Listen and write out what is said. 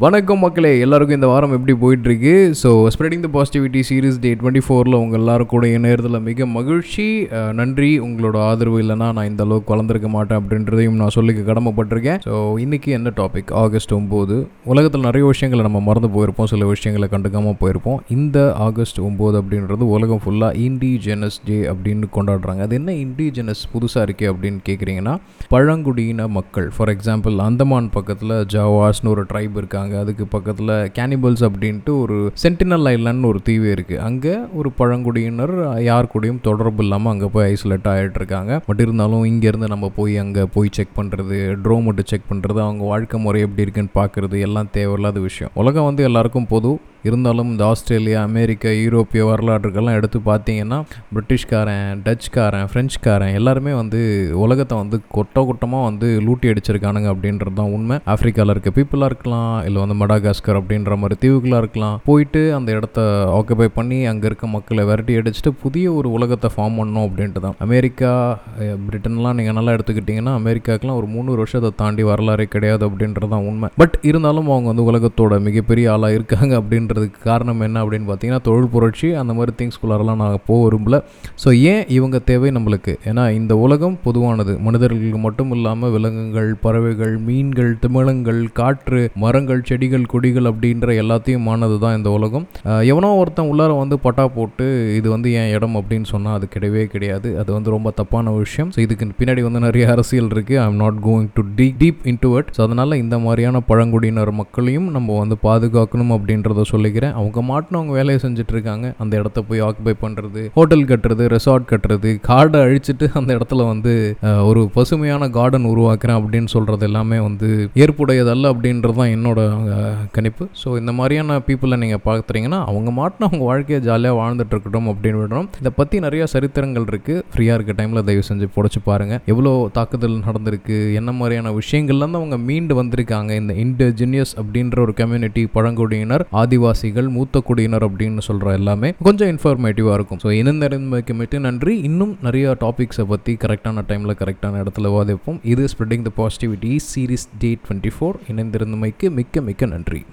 வணக்கம் மக்களே எல்லாருக்கும் இந்த வாரம் எப்படி போயிட்டுருக்கு? So spreading the positivity series day twenty ஃபோரில் உங்கள் எல்லாரும் கூட நேரத்தில் மிக மகிழ்ச்சி. நன்றி. உங்களோட ஆதரவு இல்லைன்னா நான் இந்த அளவுக்கு வளர்ந்துருக்க மாட்டேன் அப்படின்றதையும் நான் சொல்லிக்க கடமைப்பட்டிருக்கேன். ஸோ இன்றைக்கி என்ன டாபிக் ஆகஸ்ட் ஒம்பது. உலகத்தில் நிறைய விஷயங்களை நம்ம மறந்து போயிருப்போம். சில விஷயங்களை கண்டுக்காமல் போயிருப்போம். இந்த ஆகஸ்ட் ஒம்பது அப்படின்றது உலகம் ஃபுல்லாக இண்டிஜெனஸ் டே அப்படின்னு கொண்டாடுறாங்க. அது என்ன இண்டிஜெனஸ் புதுசாக இருக்கே அப்படின்னு கேட்குறீங்கன்னா பழங்குடியின மக்கள். ஃபார் எக்ஸாம்பிள் அந்தமான் பக்கத்தில் ஜாவாஸ்னு ஒரு ட்ரைப் இருக்காங்க. அதுக்கு பக்கத்தில் கேனிபல்ஸ் அப்படின்ட்டு ஒரு சென்டினல் ஐலாண்ட்னு ஒரு தீவு இருக்குது அங்கே ஒரு பழங்குடியினர் யார் கூடயும் தொடர்பு இல்லாமல் அங்கே போய் ஐசோலேட் ஆகிட்டு இருக்காங்க. பட் இருந்தாலும் இங்கேருந்து நம்ம போய் அங்கே போய் செக் பண்ணுறது ட்ரோ மட்டும் செக் பண்ணுறது அவங்க வாழ்க்கை முறை எப்படி இருக்குன்னு பார்க்குறது எல்லாம் தேவையில்லாத விஷயம். உலகம் வந்து எல்லாருக்கும் பொது. இருந்தாலும் இந்த ஆஸ்திரேலியா அமெரிக்கா யூரோப்பிய வரலாற்றுக்கெல்லாம் எடுத்து பார்த்தீங்கன்னா பிரிட்டிஷ்காரன் டச்சுக்காரன் ஃப்ரெஞ்சுக்காரன் எல்லாருமே வந்து உலகத்தை வந்து கொட்ட கொட்டமாக வந்து லூட்டி அடிச்சிருக்கானுங்க அப்படின்றது தான் உண்மை. ஆஃப்ரிக்காவில் இருக்க பீப்புளாக இருக்கலாம் இல்லை வந்து மடாகாஸ்கர் அப்படின்ற மாதிரி தீவுகளாக இருக்கலாம். போயிட்டு அந்த இடத்த ஆக்குபை பண்ணி அங்கே இருக்க மக்களை விரட்டி அடிச்சுட்டு புதிய ஒரு உலகத்தை ஃபார்ம் பண்ணணும் அப்படின்ட்டு தான். அமெரிக்கா பிரிட்டன்லாம் நீங்கள் நல்லா எடுத்துக்கிட்டிங்கன்னா அமெரிக்காக்கெலாம் ஒரு முந்நூறு வருஷத்தை தாண்டி வரலாறே கிடையாது அப்படின்றது தான் உண்மை. பட் இருந்தாலும் அவங்க வந்து உலகத்தோட மிகப்பெரிய ஆளாக இருக்காங்க அப்படின்ற அப்படின்றதுக்கு காரணம் என்ன அப்படின்னு பார்த்தீங்கன்னா தொழில் புரட்சி அந்த மாதிரி திங்ஸ்குள்ளாரெல்லாம் நான் போக விரும்பல. ஸோ ஏன் இவங்க தேவை நம்மளுக்கு? ஏன்னா இந்த உலகம் பொதுவானது. மனிதர்களுக்கு மட்டும் இல்லாமல் விலங்குகள் பறவைகள் மீன்கள் திமிழங்கள் காற்று மரங்கள் செடிகள் கொடிகள் அப்படின்ற எல்லாத்தையும் ஆனது தான் இந்த உலகம். எவனோ ஒருத்தன் உள்ளார வந்து பட்டா போட்டு இது வந்து என் இடம் அப்படின்னு சொன்னால் அது கிடையவே கிடையாது. அது வந்து ரொம்ப தப்பான விஷயம். ஸோ இதுக்கு பின்னாடி வந்து நிறைய அரசியல் இருக்குது I am not going to tea deep into it so அதனால் இந்த மாதிரியான பழங்குடியினர் மக்களையும் நம்ம வந்து பாதுகாக்கணும் அப்படின்றத சொல்லிக்கிறேன். அவங்க மாட்டினு அவங்க வேலையை செஞ்சுட்டு இருக்காங்க அந்த இடத்த போய் ஆக்குபை பண்ணுறது ஹோட்டல் கட்டுறது ரெசார்ட் கட்டுறது காடை அழிச்சிட்டு அந்த இடத்துல வந்து ஒரு பசுமையான கார்டன் உருவாக்குறேன் அப்படின்னு சொல்கிறது எல்லாமே வந்து ஏற்புடையதல்ல அப்படின்றது தான் என்னோட கணிப்பு. ஸோ இந்த மாதிரியான பீப்புளை நீங்கள் பார்த்துறீங்கன்னா அவங்க மாட்டின அவங்க வாழ்க்கையை ஜாலியாக வாழ்ந்துட்டு இருக்கட்டும் அப்படின்னு விடுறோம். இதை பற்றி நிறைய சரித்திரங்கள் இருக்குது ஃப்ரீயாக இருக்க டைமில் தயவு செஞ்சு புடச்சு பாருங்கள் எவ்வளோ தாக்குதல் நடந்திருக்கு என்ன மாதிரியான விஷயங்கள்லேருந்து அவங்க மீண்டு வந்திருக்காங்க. இந்த இன்டர்ஜினியஸ் அப்படின்ற ஒரு கம்யூனிட்டி பழங்குடியினர் ஆதிவாசிகள் மூத்த குடியினர் அப்படின்னு சொல்கிற எல்லாமே கொஞ்சம் இன்ஃபர்மேட்டிவாக இருக்கும். ஸோ இணைந்திருந்தமைக்கு மட்டும் நன்றி. இன்னும் நிறைய டாபிக்ஸை பற்றி கரெக்டான டைமில் கரெக்டான இடத்துல வாதிப்போம் இது spreading the positivity series day twenty four இணைந்திருந்தமைக்கு மிக்க மிக்க நன்றி.